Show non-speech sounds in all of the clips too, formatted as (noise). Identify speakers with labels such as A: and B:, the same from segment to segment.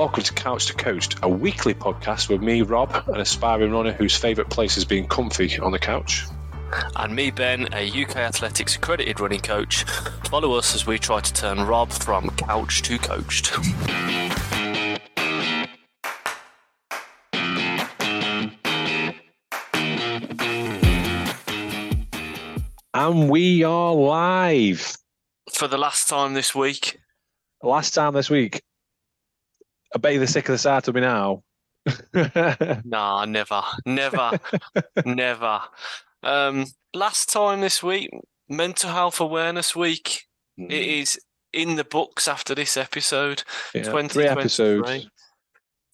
A: Welcome to Couch to Coached, a weekly podcast with me, Rob, an aspiring runner whose favourite place is being comfy on the couch.
B: And me, Ben, a UK Athletics accredited running coach. Follow us as we try to turn Rob from couch to coached.
A: And we are live.
B: For the last time this week.
A: Last time this week. I bet the sick of the sight of me now. (laughs)
B: nah, never, never, (laughs) never. Um, last time this week, Mental Health Awareness Week. Mm. It is in the books after this episode.
A: Yeah, three episodes. Three,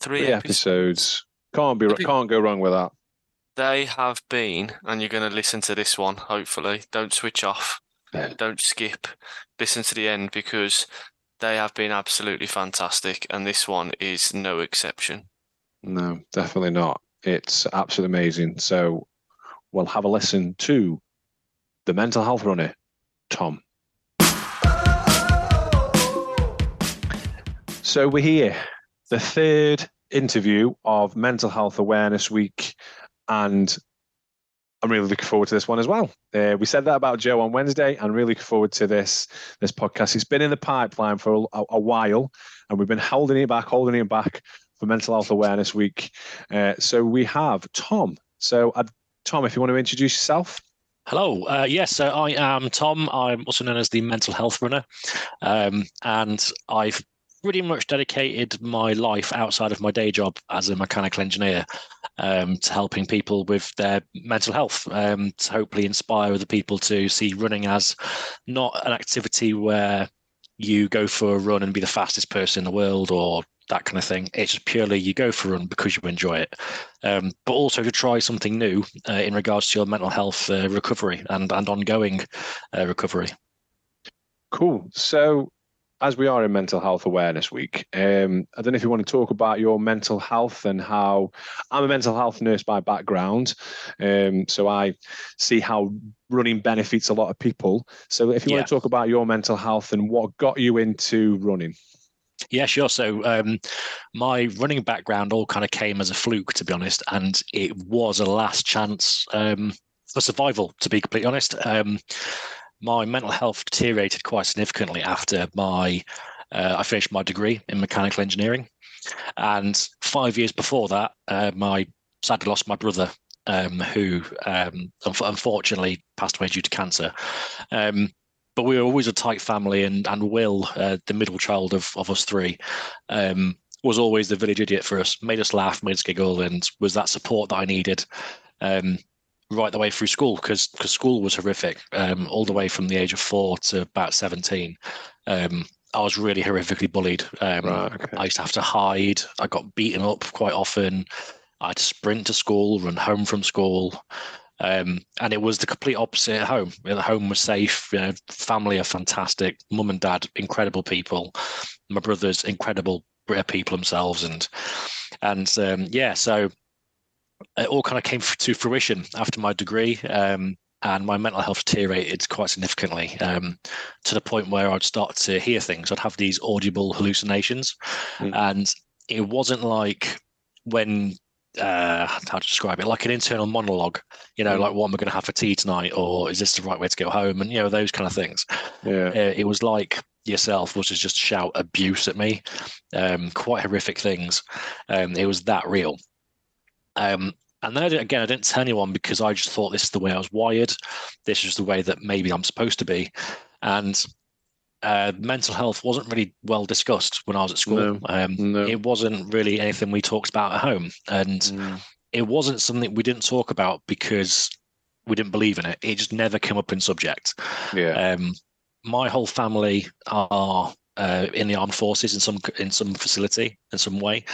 A: three episodes. episodes. Can't be can't go wrong with that.
B: They have been, and you're going to listen to this one. Hopefully, don't switch off. Yeah. Don't skip. Listen to the end because they have been absolutely fantastic, and this one is no exception.
A: No, definitely not. It's absolutely amazing. So we'll have a listen to the mental health runner, Tom. So we're here, the third interview of Mental Health Awareness Week, and I'm really looking forward to this one as well. Uh, we said that about Joe on Wednesday, and really looking forward to this this podcast. It's been in the pipeline for a, a while, and we've been holding it back, holding it back for Mental Health Awareness Week. Uh, so we have Tom. So, uh, Tom, if you want to introduce yourself.
C: Hello. Uh, yes, so I am Tom. I'm also known as the Mental Health Runner, um, and I've pretty much dedicated my life outside of my day job as a mechanical engineer um, to helping people with their mental health, um, to hopefully inspire other people to see running as not an activity where you go for a run and be the fastest person in the world or that kind of thing. It's just purely you go for a run because you enjoy it, um, but also to try something new uh, in regards to your mental health uh, recovery and and ongoing uh, recovery.
A: Cool. So as we are in Mental Health Awareness Week, um, I don't know if you want to talk about your mental health and how I'm a mental health nurse by background. Um, so I see how running benefits a lot of people. So if you yeah. want to talk about your mental health and what got you into running.
C: Yeah, sure. So um, my running background all kind of came as a fluke, to be honest, and it was a last chance um, for survival, to be completely honest. Um, my mental health deteriorated quite significantly after my uh, I finished my degree in mechanical engineering, and five years before that, uh, my sadly lost my brother, um, who um, unfortunately passed away due to cancer. Um, but we were always a tight family, and and Will, uh, the middle child of of us three, um, was always the village idiot for us. Made us laugh, made us giggle, and was that support that I needed. Um, right the way through school because because school was horrific um, all the way from the age of four to about 17 um, i was really horrifically bullied. Um, right, okay. i used to have to hide. I got beaten up quite often. I had to sprint to school run home from school. Um, and it was the complete opposite at home. The home was safe you know, family are fantastic mum and dad incredible people. My brothers incredible people themselves and and um, yeah so it all kind of came to fruition after my degree. Um, and my mental health deteriorated quite significantly um, to the point where I'd start to hear things. I'd have these audible hallucinations, mm. and it wasn't like when uh, how to describe it, like an internal monologue. You know, mm. like what am I going to have for tea tonight, or is this the right way to go home, and you know those kind of things. Yeah, uh, it was like yourself was to just shout abuse at me, um, quite horrific things. Um, it was that real. Um, and then I again, I didn't tell anyone because I just thought this is the way I was wired. This is the way that maybe I'm supposed to be. And uh, mental health wasn't really well discussed when I was at school. No, um, no. It wasn't really anything we talked about at home. And mm. it wasn't something we didn't talk about because we didn't believe in it. It just never came up in subject. Yeah. Um, my whole family are uh, in the armed forces in some in some facility in some way.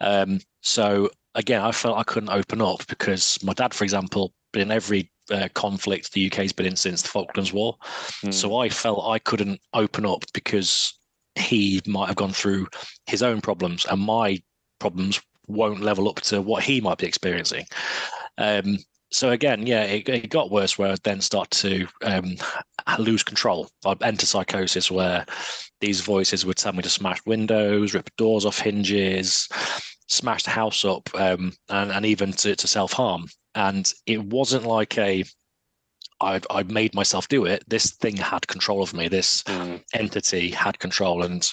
C: Um, so again, I felt I couldn't open up because my dad, for example, been in every uh, conflict the UK's been in since the Falklands War. Mm. So I felt I couldn't open up because he might have gone through his own problems and my problems won't level up to what he might be experiencing. Um, so again, yeah, it, it got worse where I then start to um, lose control. I'd enter psychosis where these voices would tell me to smash windows, rip doors off hinges, smash the house up, um, and, and even to, to self harm. And it wasn't like a I, I made myself do it. This thing had control of me. This
A: Mm.
C: entity had control, and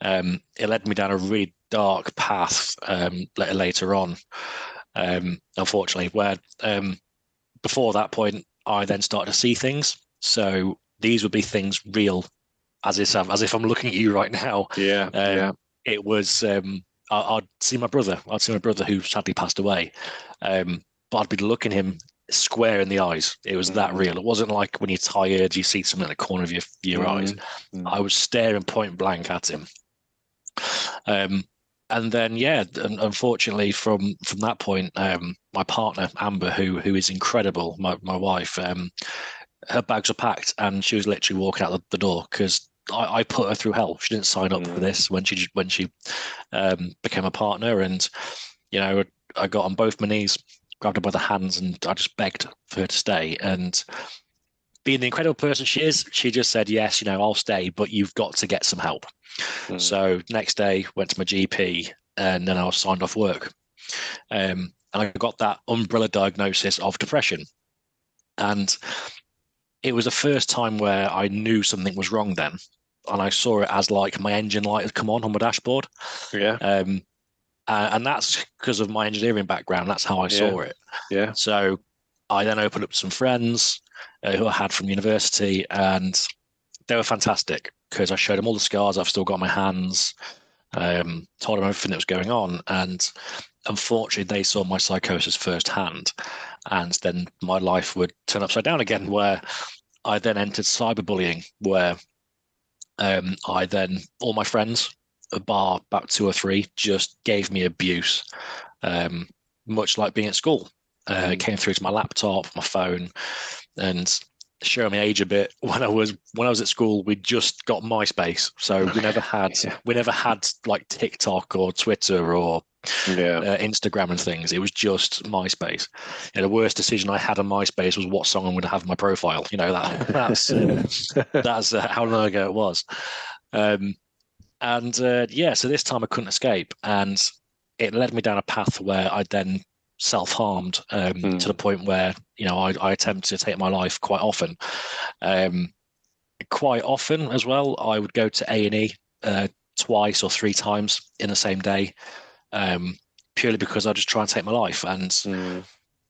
C: um, it led me down a really dark path um, later, later on. Um, unfortunately, where um, before that point, I then started to see things. So these would be things real, as if as if I'm looking at you right now.
A: Yeah,
C: Um,
A: yeah.
C: It was um, I, I'd see my brother. I'd see my brother who sadly passed away. Um, but I'd be looking him square in the eyes. It was that
A: Mhm.
C: real. It wasn't like when you're tired, you see something in the corner of your your eyes.
A: Mm.
C: I was staring point blank at him. Um, and then, yeah, un- unfortunately, from from that point, um, my partner Amber, who who is incredible, my my wife, um, her bags were packed, and she was literally walking out the, the door because I, I put her through hell. She didn't sign up for
A: Mm.
C: this when she when she um, became a partner, and you know, I got on both my knees, grabbed her by the hands, and I just begged for her to stay. And being the incredible person she is, she just said, "Yes, you know, I'll stay, but you've got to get some help."
A: Mm.
C: So next day, went to my GP, and then I was signed off work, um, and I got that umbrella diagnosis of depression, and it was the first time where I knew something was wrong. Then, and I saw it as like my engine light had come on on my dashboard,
A: yeah,
C: um, uh, and that's because of my engineering background. That's how I saw it.
A: yeah.
C: So I then opened up to some friends uh, who I had from university, and they were fantastic because I showed them all the scars I've still got on my hands, um, told them everything that was going on, and unfortunately, they saw my psychosis firsthand, and then my life would turn upside down again. Where I then entered cyberbullying, where um, I then all my friends, a bar about two or three, just gave me abuse, um, much like being at school. Uh, it came through to my laptop, my phone, and showing my age a bit. (laughs) When I was when I was at school, we just got MySpace, so we never had (laughs)
A: Yeah.
C: we never had like TikTok or Twitter or
A: Yeah.
C: uh, Instagram and things. It was just MySpace. And the worst decision I had on MySpace was what song I'm going to have in my profile. You know that (laughs) that's uh, (laughs) that's uh, how long ago it was. Um, and uh, yeah, so this time I couldn't escape, and it led me down a path where I then self harmed um,
A: Hmm.
C: to the point where you know I, I attempted to take my life quite often. Um, quite often as well, I would go to A and E uh, twice or three times in the same day, um, purely because I just try and take my life, and
A: Mm.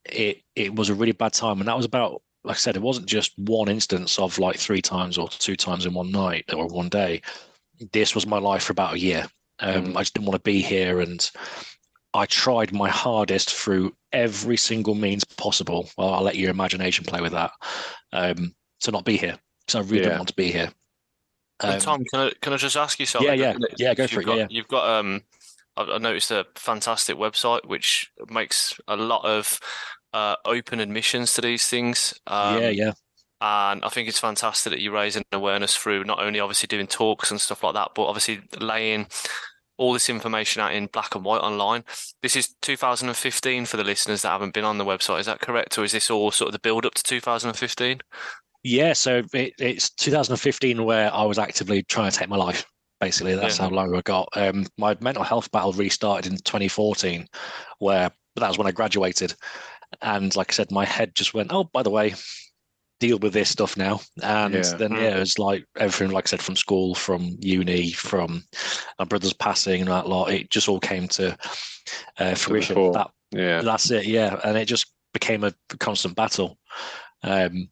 C: it it was a really bad time, and that was about like I said, it wasn't just one instance of like three times or two times in one night or one day. This was my life for about a year. Um,
A: Mm.
C: I just didn't want to be here, and I tried my hardest through every single means possible. Well, I'll let your imagination play with that. Um, to not be here, because I really
A: Yeah.
C: didn't want to be here. Um,
B: Tom, can I can I just ask you something?
C: yeah, yeah, yeah, go
B: You've
C: for it.
B: got-
C: Yeah, yeah.
B: You've got um, I've, I noticed a fantastic website which makes a lot of uh, open admissions to these things. Um,
C: yeah, yeah.
B: And I think it's fantastic that you're raising awareness through not only obviously doing talks and stuff like that, but obviously laying all this information out in black and white online. This is 2015 for the listeners that haven't been on the website. Is that correct, or is this all sort of the build up to 2015?
C: Yeah, so it, it's 2015 where I was actively trying to take my life. Basically, that's
B: Yeah.
C: how long I got. Um, my mental health battle restarted in 2014, where that was when I graduated, and like I said, my head just went, "Oh, by the way, deal with this stuff now." And
A: Yeah.
C: then
B: Mm.
C: yeah, it was like everything, like I said, from school, from uni, from my brother's passing and that lot. It just all came to uh, fruition. That
A: Yeah.
C: that's it, yeah. And it just became a constant battle. Um,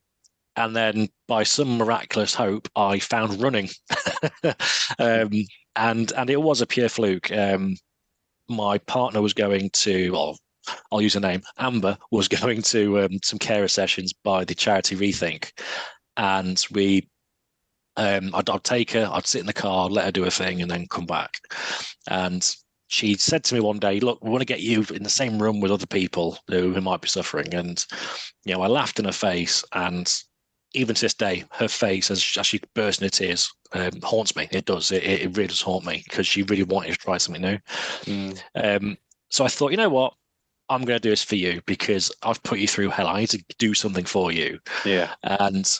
C: and then by some miraculous hope, I found running. (laughs) um, and and it was a pure fluke. Um, my partner was going to, well, I'll use a name, Amber was (laughs) going to um, some carer sessions by the charity Rethink. And we, um, I'd, I'd take her, I'd sit in the car, let her do a thing, and then come back. And she said to me one day, "Look, we want to get you in the same room with other people who, who might be suffering." And you know, I laughed in her face, and even to this day, her face as, as she burst into tears um, haunts me. It does. It, it really does haunt me because she really wanted to try something new.
A: Mm.
C: Um, so I thought, you know what? I'm going to do this for you because I've put you through hell. I need to do something for you.
A: Yeah.
C: And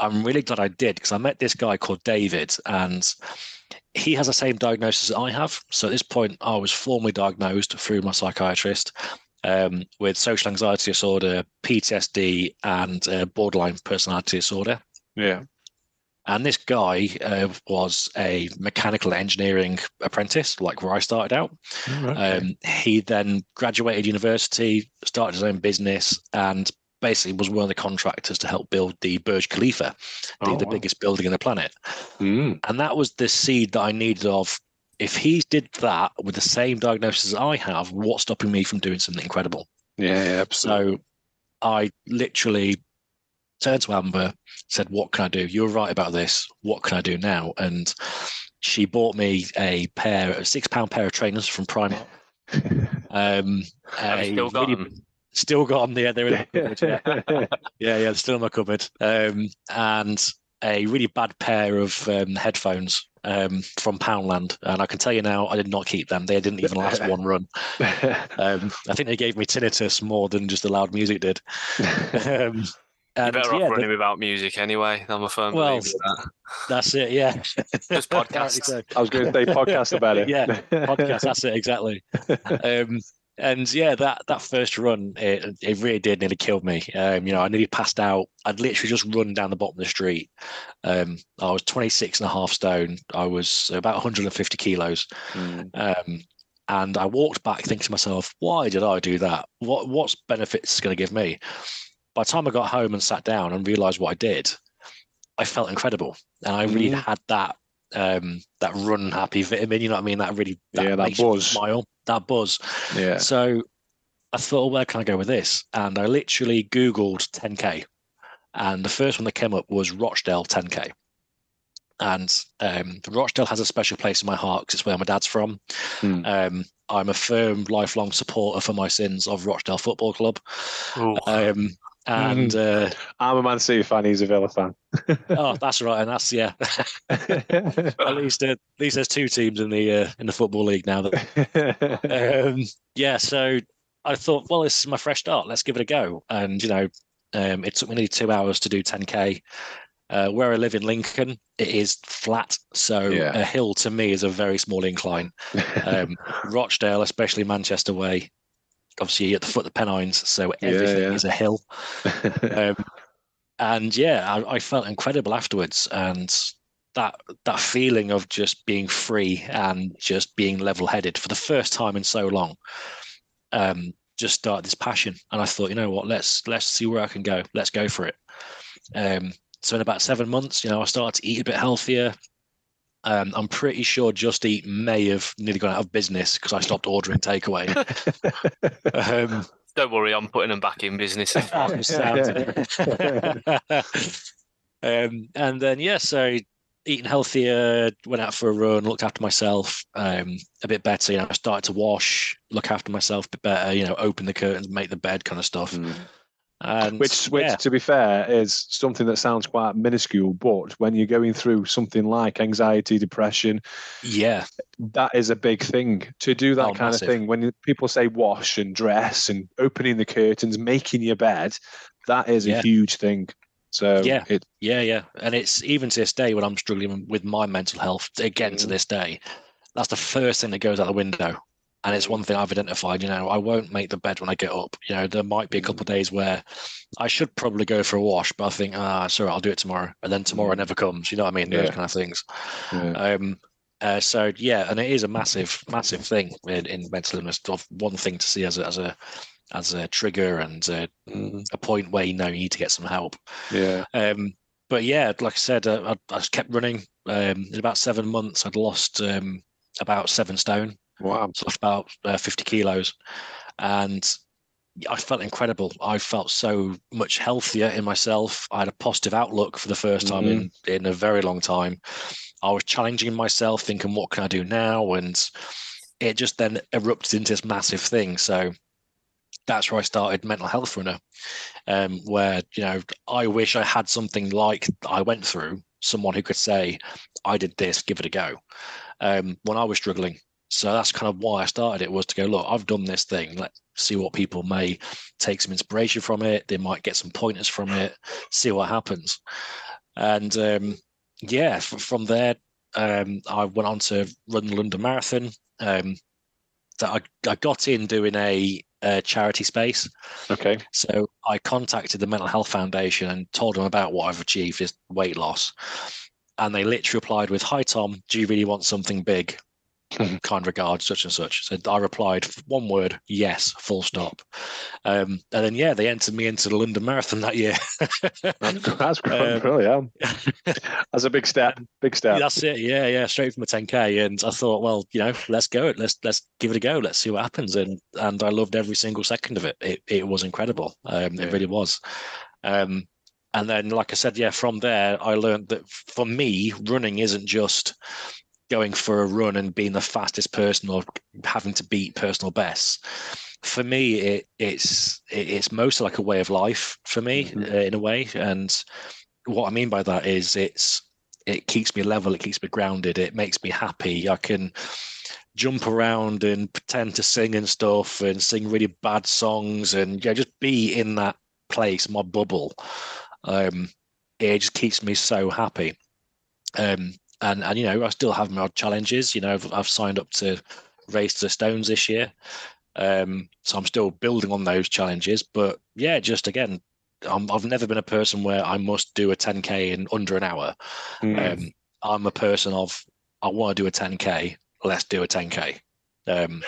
C: I'm really glad I did because I met this guy called David and he has the same diagnosis as I have. So at this point, I was formally diagnosed through my psychiatrist um, with social anxiety disorder, PTSD, and uh, borderline personality disorder.
A: Yeah.
C: And this guy uh, was a mechanical engineering apprentice, like where I started out.
A: Okay.
C: Um, he then graduated university, started his own business, and basically was one of the contractors to help build the Burj Khalifa, the,
A: Oh,
C: the biggest building in the planet.
A: Mm.
C: And that was the seed that I needed of. If he did that with the same diagnosis as I have, what's stopping me from doing something incredible?
A: Yeah, yeah, absolutely.
C: So I literally turned to Amber, said, What can I do? You're right about this. What can I do now? And she bought me a pair, a six pound pair of trainers from Primark. (laughs) Um,
B: Have still got
C: really-
B: 'em?
C: Still got them. Yeah, they're in my cupboard. Yeah, (laughs) yeah, yeah, they're still in my cupboard. Um, and a really bad pair of um, headphones um, from Poundland. And I can tell you now, I did not keep them. They didn't even last one run. (laughs) Um, I think they gave me tinnitus more than just the loud music did. (laughs) Um,
B: You're
C: and
B: better off
C: yeah,
B: running without music anyway. I'm a firm
C: Well,
B: believer that.
C: that's it. Yeah,
B: Just (laughs)
C: Apparently
B: podcasts.
A: I was going to say podcast about it.
C: Yeah, podcast. That's it exactly. And yeah, that that first run, it, it really did nearly kill me. Um, you know, I nearly passed out. I'd literally just run down the bottom of the street. Um, I was 26 and a half stone. I was about 150 kilos.
A: Mm.
C: Um, and I walked back thinking to myself, why did I do that? What what's benefits it's going to give me? By the time I got home and sat down and realized what I did, I felt incredible. And I really
A: Mhm.
C: had that um that run happy vitamin, you know what I mean? That really that
A: Yeah, that
C: makes
A: buzz.
C: smile, that buzz.
A: Yeah.
C: So I thought, well, where can I go with this? And I literally Googled 10K. And the first one that came up was Rochdale 10K. And um, Rochdale has a special place in my heart because it's where my dad's from.
A: Hmm.
C: Um, I'm a firm, lifelong supporter for my sins of Rochdale Football Club.
B: Ooh.
C: Um, and uh,
A: I'm a Man City fan. He's a Villa fan. (laughs)
C: oh, that's right, and that's yeah. (laughs) at least, uh, at least there's two teams in the uh, in the football league now. That (laughs) um, yeah, so I thought, well, this is my fresh start. Let's give it a go. And you know, um, it took me nearly two hours to do 10k. Uh, where I live in Lincoln, it is flat, so
A: Yeah.
C: a hill to me is a very small incline. Um, Rochdale, especially Manchester way, obviously at the foot of the Pennines, so
A: Yeah,
C: everything
A: yeah.
C: is a hill. (laughs) Um, and yeah, I, I felt incredible afterwards, and that that feeling of just being free and just being level-headed for the first time in so long, um, just started this passion. And I thought, you know what, let's let's see where I can go. Let's go for it. Um, so in about seven months, you know, I started to eat a bit healthier. Um, I'm pretty sure Just Eat may have nearly gone out of business because I stopped ordering takeaway. (laughs) um,
B: Don't worry, I'm putting them back in business. as (laughs) well.
C: Oh, sound. (laughs) um, and then yeah, so eating healthier, went out for a run, looked after myself um, a bit better. You know, I started to wash, look after myself a bit better. You know, open the curtains, make the bed, kind of stuff.
A: Mm.
C: And
A: Which, which,
C: yeah,
A: to be fair, is something that sounds quite minuscule, but when you're going through something like anxiety, depression,
C: yeah,
A: that is a big thing to do that
C: Oh,
A: kind
C: massive.
A: of thing. When people say wash and dress and opening the curtains, making your bed, that is a huge thing. So
C: Yeah.
A: it,
C: yeah, yeah. And it's even to this day when I'm struggling with my mental health. Again, to
A: Mm.
C: this day, that's the first thing that goes out the window. And it's one thing I've identified, you know, I won't make the bed when I get up. You know, there might be a couple of days where I should probably go for a wash, but I think, ah, sorry, I'll do it tomorrow. And then tomorrow never comes. You know what I mean? Those kind of things.
A: yeah.
C: Um, uh, so yeah, and it is a massive, massive thing in, in mental illness. One thing to see as a as a as a trigger and uh,
A: Mm,
C: a point where you know you need to get some help.
A: yeah.
C: Um, but yeah, like I said, uh, I, I just kept running. Um, in about seven months, I'd lost um, about seven stone,
A: Wow.
C: so about uh, 50 kilos. And I felt incredible. I felt so much healthier in myself. I had a positive outlook for the first time in, in a very long time. I was challenging myself, thinking, what can I do now? And it just then erupted into this massive thing. So that's where I started Mental Health Runner, um, where, you know, I wish I had something like I went through, someone who could say, I did this, give it a go. Um, when I was struggling, so that's kind of why I started it was to go, look, I've done this thing. Let's see what people may take some inspiration from it. They might get some pointers from it, see what happens. And um, yeah, f- from there, um, I went on to run the London Marathon. Um, that I, I got in doing a, a charity space.
A: Okay.
C: So I contacted the Mental Health Foundation and told them about what I've achieved is weight loss. And they literally replied with, Hi, Tom, do you really want something big? Kind regards, such and such. So I replied, one word, yes, full stop. Um, and then, yeah, they entered me into the London Marathon that year. (laughs)
A: That's, that's
C: Um,
A: cool, yeah. (laughs) That's a big step. Big step.
C: That's it. Yeah, yeah, straight from a 10k. And I thought, well, you know, let's go. Let's let's give it a go. Let's see what happens. And and I loved every single second of it. It it was incredible. Um,
A: Yeah.
C: It really was. Um, and then, like I said, yeah, from there I learned that for me, running isn't just going for a run and being the fastest person or having to beat personal bests. For me, it it's it, it's mostly like a way of life for me
A: Mhm.
C: uh, in a way. And what I mean by that is it's it keeps me level, it keeps me grounded, it makes me happy. I can jump around and pretend to sing and stuff and sing really bad songs and yeah, just be in that place, my bubble. Um, it just keeps me so happy. Um, and and you know, I still have my odd challenges. You know, I've, I've signed up to Race to the Stones this year. Um, so I'm still building on those challenges. But yeah, just again, I'm, I've never been a person where I must do a 10k in under an hour.
A: Mm.
C: Um, I'm a person of I want to do a 10k. Let's do a 10k. Um,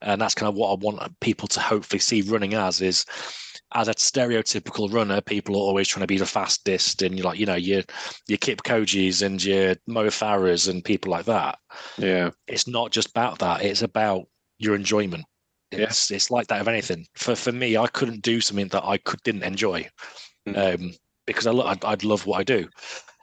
C: and that's kind of what I want people to hopefully see running as is as a stereotypical runner. People are always trying to be the fastest, and you're like you know your your Kipchoges and your Mo Farahs and people like that.
A: yeah.
C: It's not just about that. It's about your enjoyment.
A: Yeah.
C: It's it's like that of anything. For for me, I couldn't do something that I could didn't enjoy,
A: Mm.
C: um, because I lo- I'd, I'd love what I do.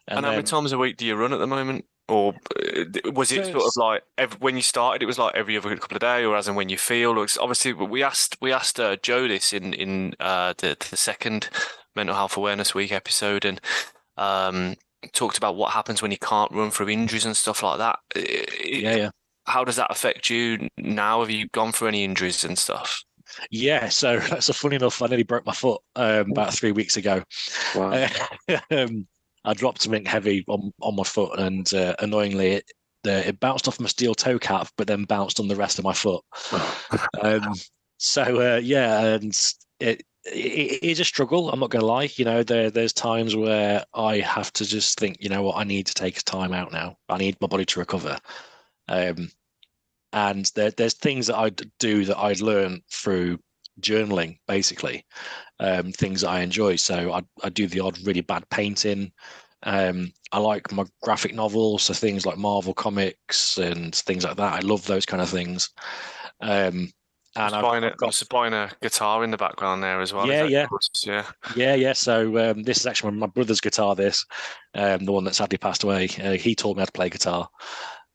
B: And, how many times a week do you run at the moment? Or uh, was it sort of like ev when you started? It was like every other couple of days, or as and when you feel. Or obviously, we asked we asked uh, Joe this in in uh, the the second mental health awareness week episode, and um, talked about what happens when you can't run through injuries and stuff like that. I- I-
C: yeah, yeah.
B: How does that affect you now? Have you gone through any injuries and stuff?
C: Yeah, so (laughs) so funny enough, I nearly broke my foot um, about three weeks ago.
A: Wow. (laughs)
C: um, I dropped something heavy on, on my foot, and uh, annoyingly, it the, it bounced off my steel toe cap, but then bounced on the rest of my foot. (laughs) Um, so uh, yeah, and it, it it is a struggle. I'm not going to lie. You know, there there's times where I have to just think, you know what, I need to take time out now. I need my body to recover. Um, and there, there's things that I do that I learn through journaling, basically, um, things that I enjoy. So I, I do the odd really bad painting. Um, I like my graphic novels, so things like Marvel comics and things like that. I love those kind of things. Um, and I've,
B: a,
C: got
B: supplying a guitar in the background there as well.
C: Yeah, yeah.
B: yeah.
C: yeah, yeah. So um, this is actually my brother's guitar. This, um, the one that sadly passed away. Uh, he taught me how to play guitar.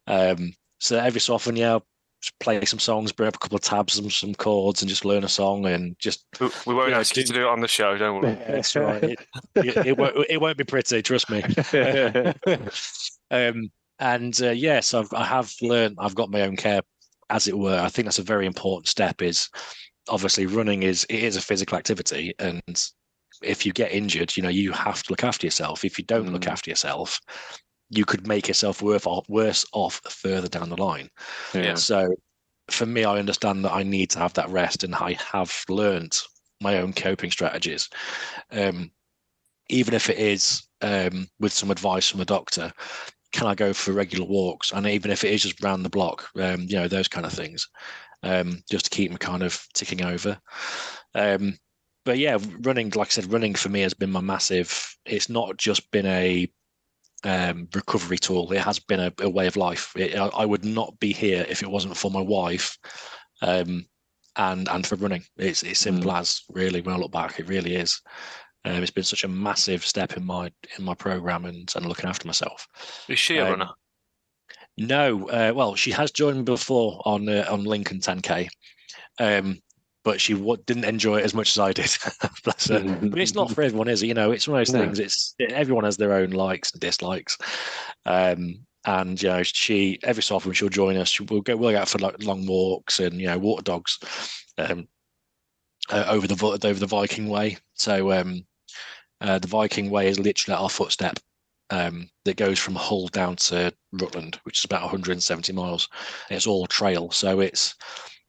C: Um, so every so often, yeah, I'll play some songs, bring up a couple of tabs and some chords, and just learn a song and just.
B: We, we won't
C: Yeah,
B: ask you
C: do-
B: to do it on the show, don't worry. (laughs)
C: That's right. It, it, it won't. It won't be pretty. Trust me. (laughs) um, and uh, yes, I've I have learned. I've got my own care, as it were. I think that's a very important step. Is obviously running is it is a physical activity, and if you get injured, you know you have to look after yourself. If you don't look
A: Mm.
C: after yourself, you could make yourself worse off, worse off further down the line.
A: yeah.
C: So for me, I understand that I need to have that rest, and I have learned my own coping strategies. Um, even if it is um, with some advice from a doctor, can I go for regular walks? And even if it is just round the block, um, you know, those kind of things, um, just to keep me kind of ticking over. Um, but yeah, running, like I said, running for me has been my massive. It's not just been a um, recovery tool. It has been a, a way of life. It, I, I would not be here if it wasn't for my wife, um, and and for running. It's it's simple as really. When I look back, it really is. Um, it's been such a massive step in my in my program and and looking after myself.
B: Is she a
C: Um,
B: runner?
C: No, uh, well, she has joined me before on uh, on Lincoln 10k, um, but she w- didn't enjoy it as much as I did. (laughs) Bless her. But it's not for everyone, is it? You know, it's one of those
A: No.
C: things. It's everyone has their own likes and dislikes. Um, and you know she every so often she'll join us. We'll go we'll go out for like long walks and you know water dogs um, uh, over the over the Viking Way. So um, uh, the Viking Way is literally at our footstep um, that goes from Hull down to Rutland, which is about 170 miles. It's all trail, so it's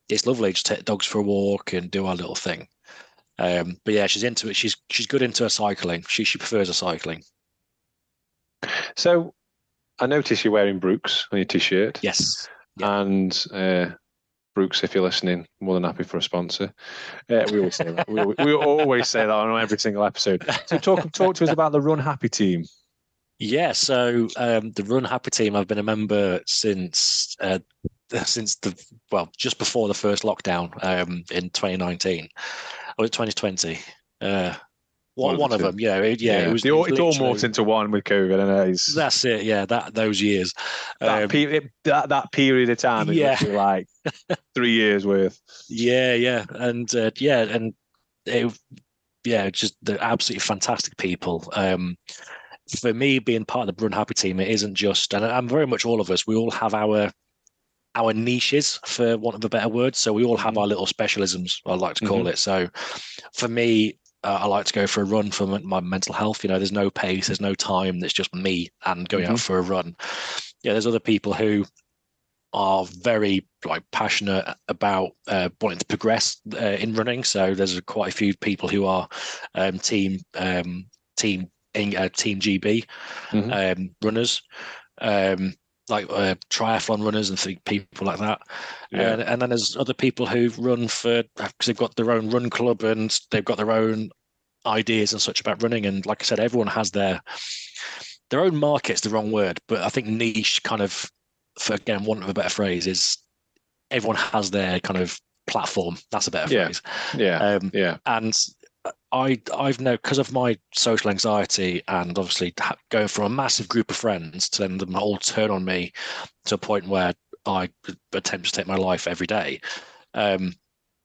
C: it's lovely to take dogs for a walk and do our little thing. Um, but yeah, she's into it. She's she's good into her cycling. She she prefers her cycling.
A: So I notice you're wearing Brooks on your t-shirt.
C: Yes.
A: Yeah. And uh, Brooks, if you're listening, more than happy for a sponsor. Uh, we always say that. We, we always say that on every single episode. So talk talk to us about the Run Happy team.
C: Yeah, so um, the Run Happy team, I've been a member since uh, since the well, just before the first lockdown um, in 2019 or 2020. Uh, one, one of them, yeah, it, yeah, yeah. It was.
A: The, it, all morphed into one with COVID, and it's,
C: that's it. Yeah, that those years,
A: that, um, period, that, that period of time, yeah, like (laughs) three years worth.
C: Yeah, yeah, and uh, yeah, and it, yeah, just the absolutely fantastic people. Um, for me, being part of the Run Happy team, it isn't just, and I'm very much all of us. We all have our our niches, for want of a better word. So we all have mm-hmm. our little specialisms. I like to call mm-hmm. it. So for me, uh, I like to go for a run for my mental health. You know, there's no pace, there's no time. There's just me and going mm-hmm. out for a run. Yeah, there's other people who are very like passionate about uh, wanting to progress uh, in running. So there's quite a few people who are um, team um, team uh, team GB mm-hmm. um, runners. Um, like uh, triathlon runners and people like that. Yeah. And, and, then there's other people who run for because they've got their own run club and they've got their own ideas and such about running. And like I said, everyone has their their own market's the wrong word, but I think niche kind of, for again, want of a better phrase, is everyone has their kind of platform. That's a better
A: yeah.
C: phrase.
A: Yeah. Um, yeah.
C: And I I've known because of my social anxiety and obviously going from a massive group of friends to then them all turn on me to a point where I attempt to take my life every day. Um,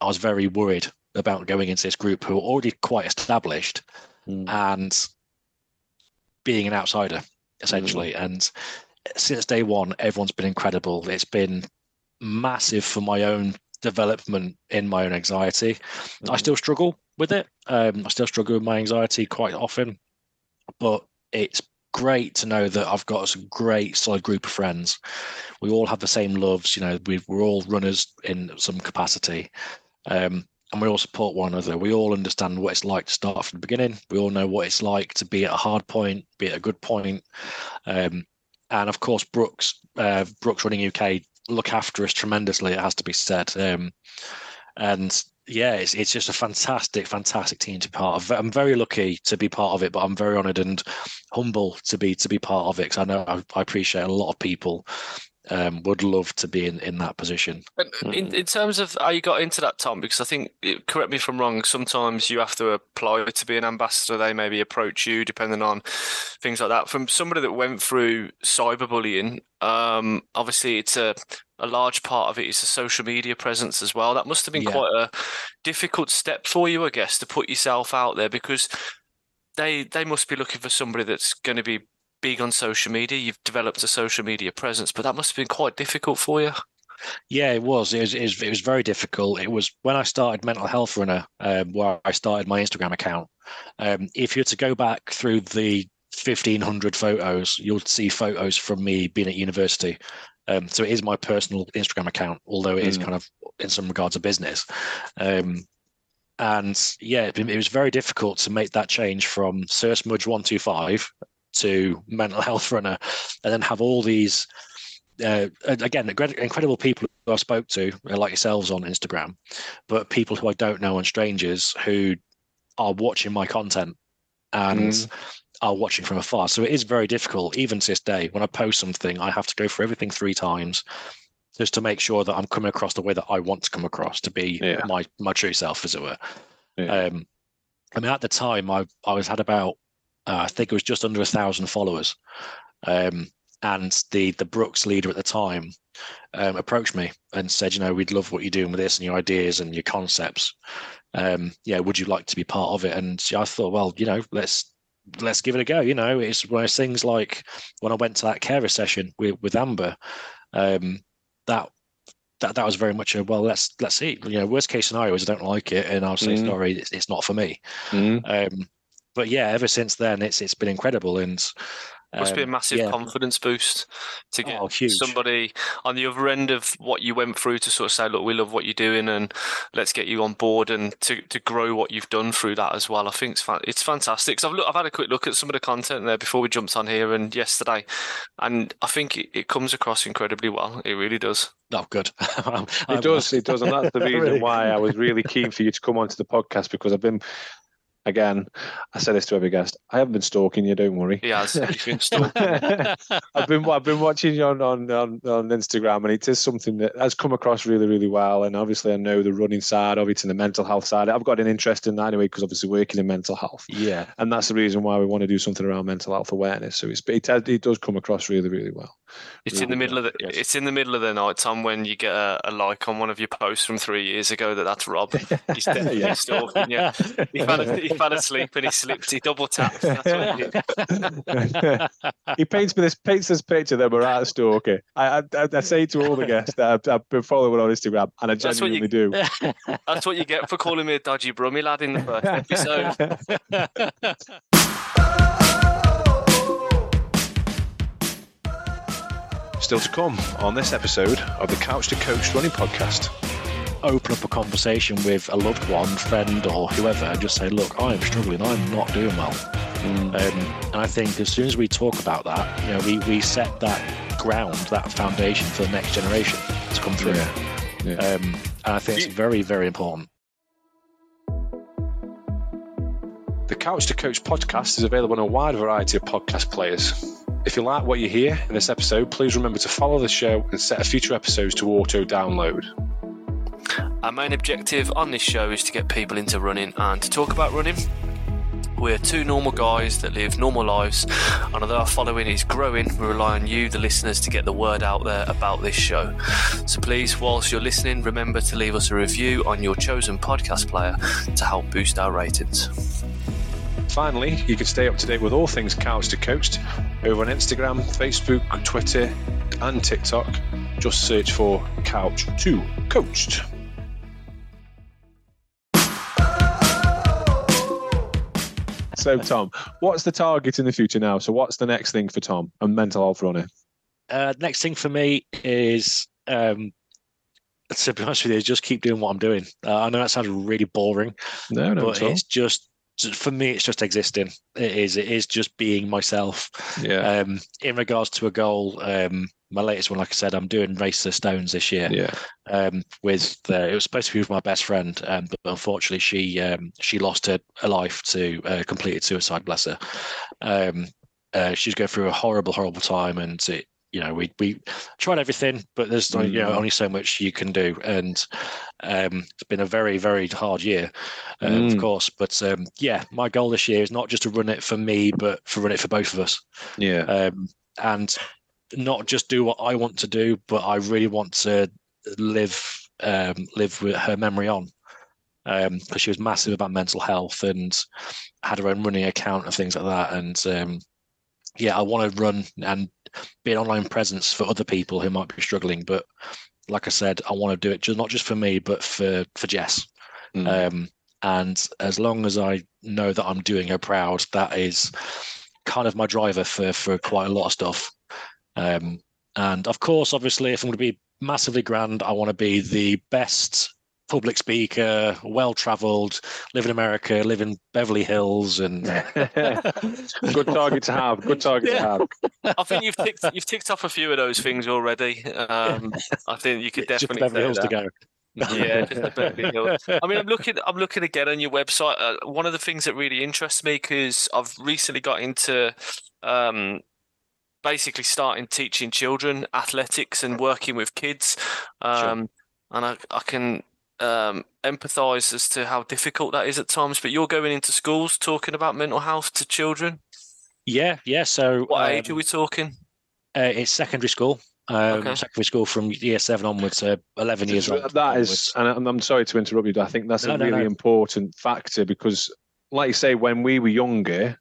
C: I was very worried about going into this group who are already quite established mm. and being an outsider essentially. Mm. And since day one, everyone's been incredible. It's been massive for my own development in my own anxiety. Mm. I still struggle with it. Um, I still struggle with my anxiety quite often, but it's great to know that I've got a great solid group of friends. We all have the same loves. You know, we, are all runners in some capacity. Um, and we all support one another. We all understand what it's like to start from the beginning. We all know what it's like to be at a hard point, be at a good point. Um, and of course, Brooks, uh, Brooks Running UK look after us tremendously. It has to be said. Um, and yeah, it's it's just a fantastic, fantastic team to be part of. I'm very lucky to be part of it, but I'm very honoured and humble to be to be part of it. Because I know I, I, appreciate a lot of people um, would love to be in, in that position.
B: In, in terms of how you got into that, Tom, because I think, correct me if I'm wrong, sometimes you have to apply to be an ambassador. They maybe approach you depending on things like that. From somebody that went through cyberbullying, um, obviously it's a, a large part of it is a social media presence as well. That must have been yeah. quite a difficult step for you, I guess, to put yourself out there because they they must be looking for somebody that's going to be big on social media. You've developed a social media presence, but that must have been quite difficult for you.
C: Yeah, it was. It was. It was, it was very difficult. It was when I started Mental Health Runner, um, where I started my Instagram account. Um, if you were to go back through the 1500 photos, you'll see photos from me being at university. Um, so it is my personal Instagram account, although it mm. is kind of in some regards a business. Um, and yeah, it, it, was very difficult to make that change from Sir Smudge one two five to mental health runner, and then have all these uh, again incredible people who I spoke to, uh, like yourselves on Instagram, but people who I don't know and strangers who are watching my content and mm. are watching from afar. So it is very difficult, even to this day. When I post something, I have to go for everything three times just to make sure that I'm coming across the way that I want to come across to be yeah. my my true self, as it were. Yeah. Um, I mean, at the time, I I was had about uh, I think it was just under a thousand followers. Um, and the the Brooks leader at the time um, approached me and said, you know, we'd love what you're doing with this and your ideas and your concepts. Um, yeah, would you like to be part of it? And I thought, well, you know, let's let's give it a go. You know, it's one of those things like when I went to that carer session with with Amber, um, that that that was very much a well, let's let's see. You know, worst case scenario is I don't like it, and I'll say
A: Mhm.
C: sorry, it's, it's not for me.
A: Mm.
C: Um, but yeah, ever since then, it's it's been incredible, and
B: Must be a
C: um,
B: massive
C: yeah.
B: confidence boost to get
C: Oh,
B: somebody on the other end of what you went through to sort of say, look, we love what you're doing and let's get you on board and to, to grow what you've done through that as well. I think it's, fan- it's fantastic. 'Cause I've, look, I've had a quick look at some of the content there before we jumped on here and yesterday, and I think it, it comes across incredibly well. It really does.
C: Oh, good. (laughs)
A: It does, it does, and that's the (laughs) reason
C: Really?
A: why I was really keen for you to come onto the podcast because I've been, again, I say this to every guest. I haven't been stalking you. Don't worry.
B: He has. He's been stalking. (laughs)
A: I've been I've been watching you on, on on on Instagram, and it is something that has come across really really well. And obviously, I know the running side of it and the mental health side. I've got an interest in that anyway because obviously working in mental health,
C: yeah,
A: and that's the reason why we want to do something around mental health awareness. So it's, it it does come across really really well.
B: It's in the middle of the
C: yes.
B: it's in the middle of the night, time when you get a, a like on one of your posts from three years ago that that's Rob. (laughs) He's definitely
A: Yeah.
B: stalking you. (laughs) He fell, he fell asleep and he slipped. He double tapped. That's what he did. (laughs)
A: he paints me this paints this picture that we're out stalking. I, I I- say to all the guests that I've, I've been following on Instagram, and I
B: That's what you-
A: genuinely do.
B: That's what you get for calling me a dodgy brummy lad in the first episode.
A: Still to come on this episode of the Couch to Coached Running Podcast.
C: open up a conversation with a loved one, friend, or whoever, and just say, "Look, I am struggling. I'm not doing well." Um, and I think as soon as we talk about that, you know, we we set that ground, that foundation for the next generation to come through.
A: Yeah.
C: Um, and I think it's very, very important.
A: The Couch to Coached podcast is available on a wide variety of podcast players. If you like what you hear in this episode, please remember to follow the show and set future episodes to auto download.
B: Our main objective on this show is to get people into running and to talk about running. We're two normal guys that live normal lives, and although our following is growing, we rely on you, the listeners, to get the word out there about this show. So please, whilst you're listening, remember to leave us a review on your chosen podcast player to help boost our ratings.
A: Finally, you can stay up to date with all things Couch to Coached over on Instagram, Facebook, Twitter, and TikTok. Just search for Couch to Coached. So, Tom, what's the target in the future now? So, what's the next thing for Tom and mental health running?
C: Uh, next thing for me is, um, to be honest with you, just keep doing what I'm doing. Uh, I know that sounds really boring,
A: No, no,
C: but it's just for me, it's just existing. It is. It is just being myself.
A: Yeah,
C: Um, in regards to a goal, um, my latest one, like I said, I'm doing Race the Stones this year.
A: yeah,
C: Um, with the, it was supposed to be with my best friend, um, but unfortunately, she um, she lost her, her life to uh, completed suicide. Bless her. Um, uh, she's going through a horrible, horrible time, and it, you know, we we tried everything, but there's like, you know
A: Mm.
C: only so much you can do, and um, it's been a very, very hard year, uh,
A: Mm.
C: of course. But um, yeah, my goal this year is not just to run it for me, but for run it for both of us
A: yeah,
C: um, and not just do what I want to do, but I really want to live um, live with her memory on because she was massive about mental health and had her own running account and things like that. And um, yeah, I want to run and be an online presence for other people who might be struggling. But like I said, I want to do it just not just for me, but for for Jess.
A: Mm.
C: Um, and as long as I know that I'm doing her proud, that is kind of my driver for for quite a lot of stuff. Um, and of course, obviously, if I'm going to be massively grand, I want to be the best public speaker, well travelled, live in America, live in Beverly Hills, and (laughs)
A: good target to have. Good target to have.
B: I think you've ticked you've ticked off a few of those things already. Um, I think you could (laughs)
C: just
B: definitely
C: Beverly
B: say
C: Hills to go.
B: Yeah, just the Beverly Hills. I mean, I'm looking. I'm looking again on your website. Uh, one of the things that really interests me because I've recently got into um, basically starting teaching children athletics and working with kids, um, and I, I can um, empathise as to how difficult that is at times. But you're going into schools talking about mental health to children.
C: Yeah, yeah. So
B: What age
C: um,
B: are we talking?
C: uh, it's secondary school. Um,
B: Okay.
C: Secondary school from year seven onwards to eleven years old.
A: That is,
C: onwards.
A: and I'm- I'm sorry to interrupt you. but I think that's
C: No,
A: a
C: no,
A: really
C: no.
A: important factor because, like you say, when we were younger,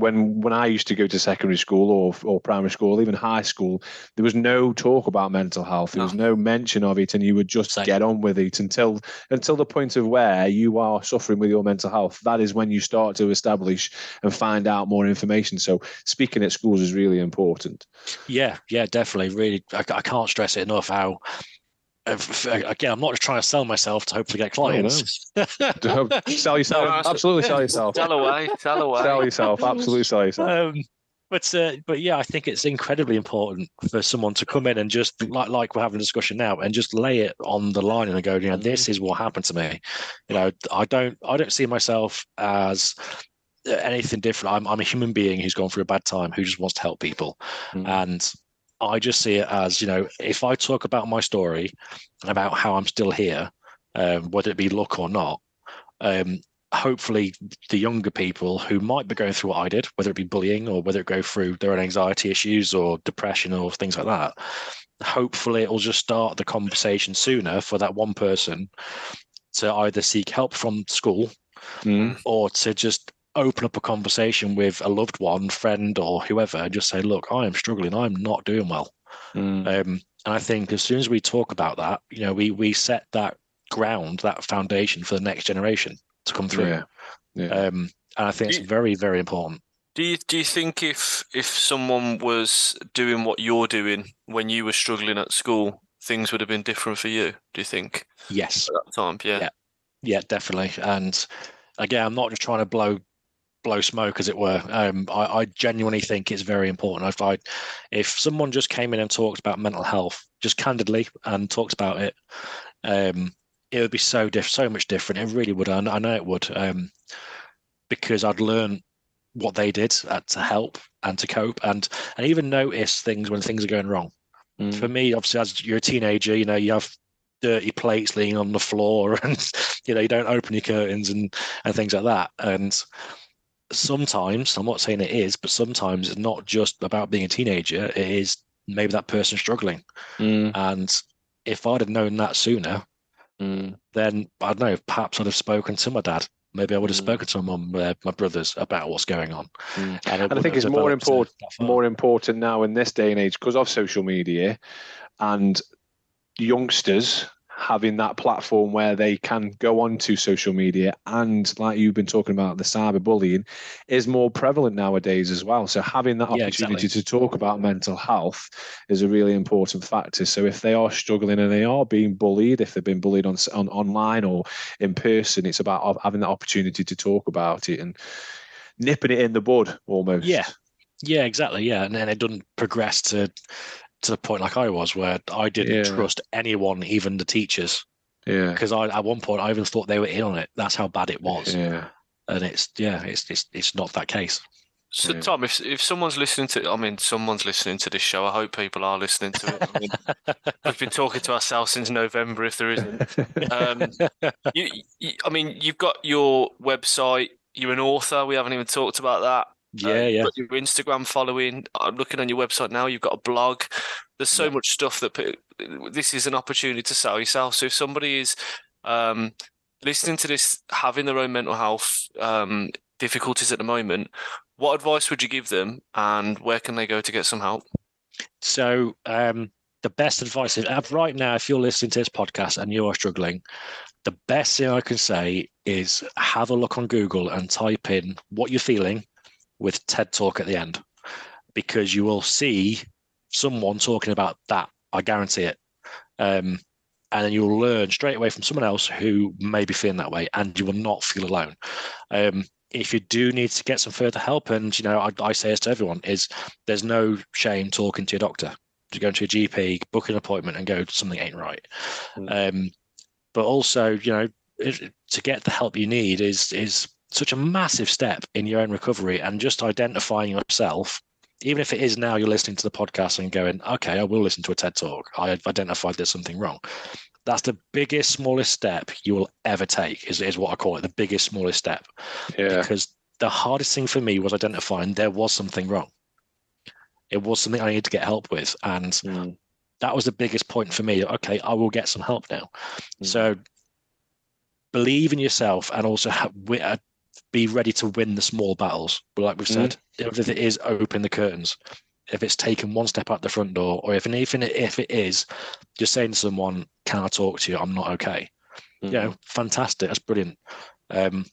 A: when when I used to go to secondary school or or primary school, even high school, there was no talk about mental health. There was no mention of it, and you would just
C: Same.
A: get on with it until until the point of where you are suffering with your mental health. That is when you start to establish and find out more information. So speaking at schools is really important.
C: Yeah, yeah, definitely. Really, I, I can't stress it enough how. If- Again, I'm not just trying to sell myself to hopefully get clients.
A: sell yourself,
B: No,
A: absolutely sell yourself.
B: Tell away, Sell away.
A: Sell yourself, absolutely sell yourself.
C: um, but uh, but yeah, I think it's incredibly important for someone to come in and just like like we're having a discussion now, and just lay it on the line and go, you know, this is what happened to me. You know, I don't I don't see myself as anything different. I'm I'm a human being who's gone through a bad time, who just wants to help people,
A: Mm.
C: and I just see it as you know, if I talk about my story and about how I'm still here, um, whether it be luck or not. Um, hopefully the younger people who might be going through what I did, whether it be bullying or whether it go through their own anxiety issues or depression or things like that, hopefully it will just start the conversation sooner for that one person to either seek help from school
A: Mm.
C: or to just open up a conversation with a loved one, friend, or whoever, and just say, "Look, I am struggling. I'm not doing well."
A: Mm.
C: Um, and I think as soon as we talk about that, you know, we we set that ground, that foundation for the next generation to come through.
A: Yeah. Yeah.
C: Um, and I think it's very, very important.
B: Do you do you think if if someone was doing what you're doing when you were struggling at school, things would have been different for you? Do you think
C: Yes,
B: at that time? Yeah.
C: Yeah. yeah, definitely. And again, I'm not just trying to blow blow smoke, as it were. Um, I, I genuinely think it's very important. If I, if someone just came in and talked about mental health, just candidly, and talked about it, um, it would be so diff, so much different. It really would. I, I know it would, um, because I'd learn what they did uh, to help and to cope, and and even notice things when things are going wrong.
A: Mm.
C: For me, obviously, as you're a teenager, you know, you have dirty plates laying on the floor, (laughs) and you know, you don't open your curtains and and things like that. And sometimes, I'm not saying it is, but sometimes it's not just about being a teenager. It is maybe that person struggling.
A: Mm.
C: And if I'd have known that sooner,
A: Mm.
C: then I don't know. Perhaps I'd have spoken to my dad. Maybe I would have
A: Mm.
C: spoken to my mum, uh, my brothers about what's going on.
A: Mm.
C: And, it
A: I think it's more important- more important now in this day and age because of social media and youngsters having that platform where they can go onto social media and like you've been talking about the cyberbullying is more prevalent nowadays as well so having that
C: Yeah,
A: opportunity
C: exactly.
A: to talk about mental health is a really important factor so if they are struggling and they are being bullied if they've been bullied on, on online or in person it's about having that opportunity to talk about it and nipping it in the bud almost
C: Yeah, yeah, exactly. Yeah, and then it doesn't progress to to the point like I was, where I didn't
A: Yeah.
C: trust anyone, even the teachers,
A: yeah
C: because I at one point I even thought they were in on it. That's how bad it was,
A: yeah
C: and it's yeah, it's it's it's not that case.
B: So
A: Yeah.
B: Tom, if if someone's listening to, I mean, someone's listening to this show. I hope people are listening to it. I mean, (laughs) we've been talking to ourselves since November. If there isn't, um, (laughs) you, you, I mean, you've got your website. You're an author. We haven't even talked about that. Uh,
C: yeah, yeah,
B: your Instagram following. I'm looking on your website now. You've got a blog. There's so
C: Yeah.
B: much stuff that this is an opportunity to sell yourself. So if somebody is um, listening to this, having their own mental health um, difficulties at the moment, what advice would you give them, and where can they go to get some help?
C: So um, the best advice is uh, right now, if you're listening to this podcast and you are struggling, the best thing I can say is have a look on Google and type in what you're feeling with TED Talk at the end, because you will see someone talking about that. I guarantee it. Um, and then you'll learn straight away from someone else who may be feeling that way, and you will not feel alone. Um, if you do need to get some further help, and you know, I, I say this to everyone: is there's no shame talking to your doctor. To go to your GP, book an appointment, and go something ain't right. Um, but also, you know, to get the help you need is is such a massive step in your own recovery, and just identifying yourself. Even if it is now you're listening to the podcast and going, okay, I will listen to a TED talk. I've identified there's something wrong. That's the biggest, smallest step you will ever take. Is is what I call it, the biggest, smallest step
A: yeah
C: because the hardest thing for me was identifying there was something wrong. It was something I needed to get help with. And
A: Mm.
C: that was the biggest point for me. Okay, I will get some help now.
A: Mm.
C: So believe in yourself and also have, be ready to win the small battles. But like we've said, if it is open the curtains, if it's taken one step out the front door, or if and even if it is just saying to someone, "Can I talk to you? I'm not okay."
A: Mhm.
C: You know, fantastic. That's brilliant. Um,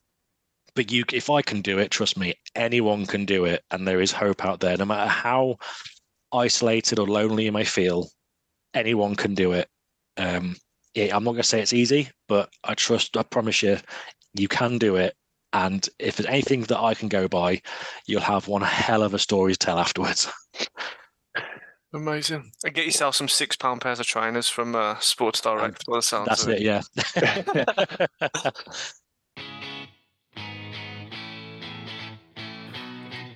C: but you, if I can do it, trust me, anyone can do it, and there is hope out there. No matter how isolated or lonely you may feel, anyone can do it. Um, it, I'm not going to say it's easy, but I trust. I promise you, you can do it. And if there's anything that I can go by, you'll have one hell of a story to tell afterwards.
B: Amazing. And get yourself some six pound pairs of trainers from uh, Sports Direct. by the
C: That's it, yeah. (laughs) (laughs) (laughs)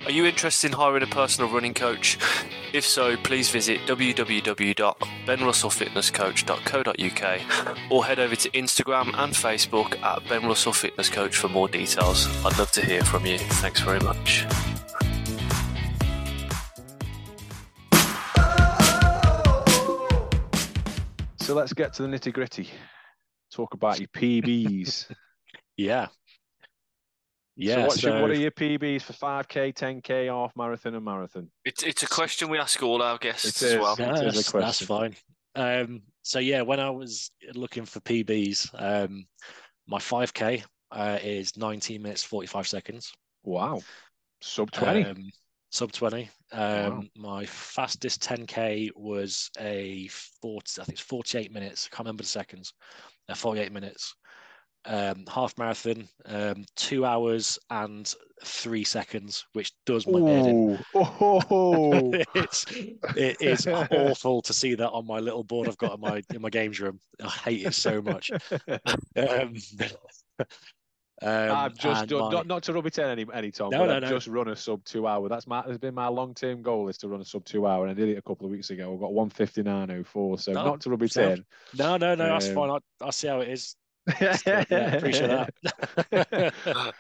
B: Are you interested in hiring a personal running coach? If so, please visit www.benrussellfitnesscoach.co.uk or head over to Instagram and Facebook at Ben Russell Fitness Coach for more details. I'd love to hear from you. Thanks very much.
A: So let's get to the nitty gritty. Talk about your PBs. (laughs)
C: yeah.
A: So
C: Yeah.
A: what's your, what
C: so-
A: are your PBs for 5K, 10K, half marathon, and marathon?
B: It's, it's a question we ask all our guests
A: It
B: as
A: is.
B: well.
C: No,
A: It is a
C: that's, that's fine. Um, so yeah, when I was looking for PBs, um, my 5K uh, is 19 minutes 45 seconds.
A: Wow. Sub 20.
C: Um, sub 20. Um,
A: Wow.
C: My fastest 10K was a 40, I think it's 48 minutes. I can't remember the seconds. Uh, 48 minutes. Um, half marathon, um, two hours and three seconds, which does my head in.
A: Oh. (laughs) (laughs)
C: it's it is (laughs) awful to see that on my little board I've got in my in my games room. I hate it so much. Um, um,
A: I've just done,
C: my-
A: not, not to rub it in any, any Tom,
C: No,
A: but
C: no,
A: I've
C: no.
A: just run a sub two hour. That's my has been my long term goal is to run a sub two hour, and I did it a couple of weeks ago. I've got one fifty nine oh four. So
C: Oh,
A: not to rub it
C: sound.
A: in.
C: no, no, no, that's
A: Um,
C: fine. I, I see how it is. Yeah, (laughs) appreciate that. (laughs)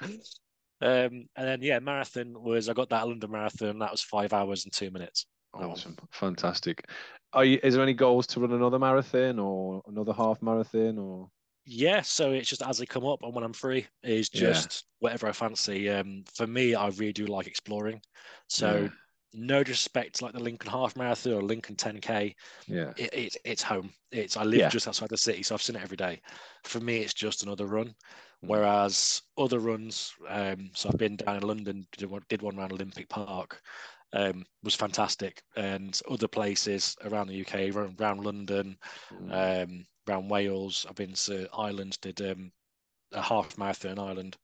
C: um, and then yeah, marathon was I got that London marathon. That was five hours and two minutes.
A: Awesome, fantastic. Are you? Is there any goals to run another marathon or another half marathon or?
C: Yeah, so it's just as they come up and when I'm free is
A: Yeah.
C: just whatever I fancy. Um, for me, I really do like exploring. So
A: Yeah.
C: No disrespect like the Lincoln Half Marathon or Lincoln 10K.
A: Yeah.
C: It, it, it's home. It's I live
A: Yeah.
C: just outside the city, so I've seen it every day. For me, it's just another run.
A: Mm.
C: Whereas other runs, um, so I've been down in London, did one, did one around Olympic Park, um, was fantastic, and other places around the UK, around, around London,
A: Mm.
C: um, around Wales. I've been to Ireland, did um, a half marathon in Ireland.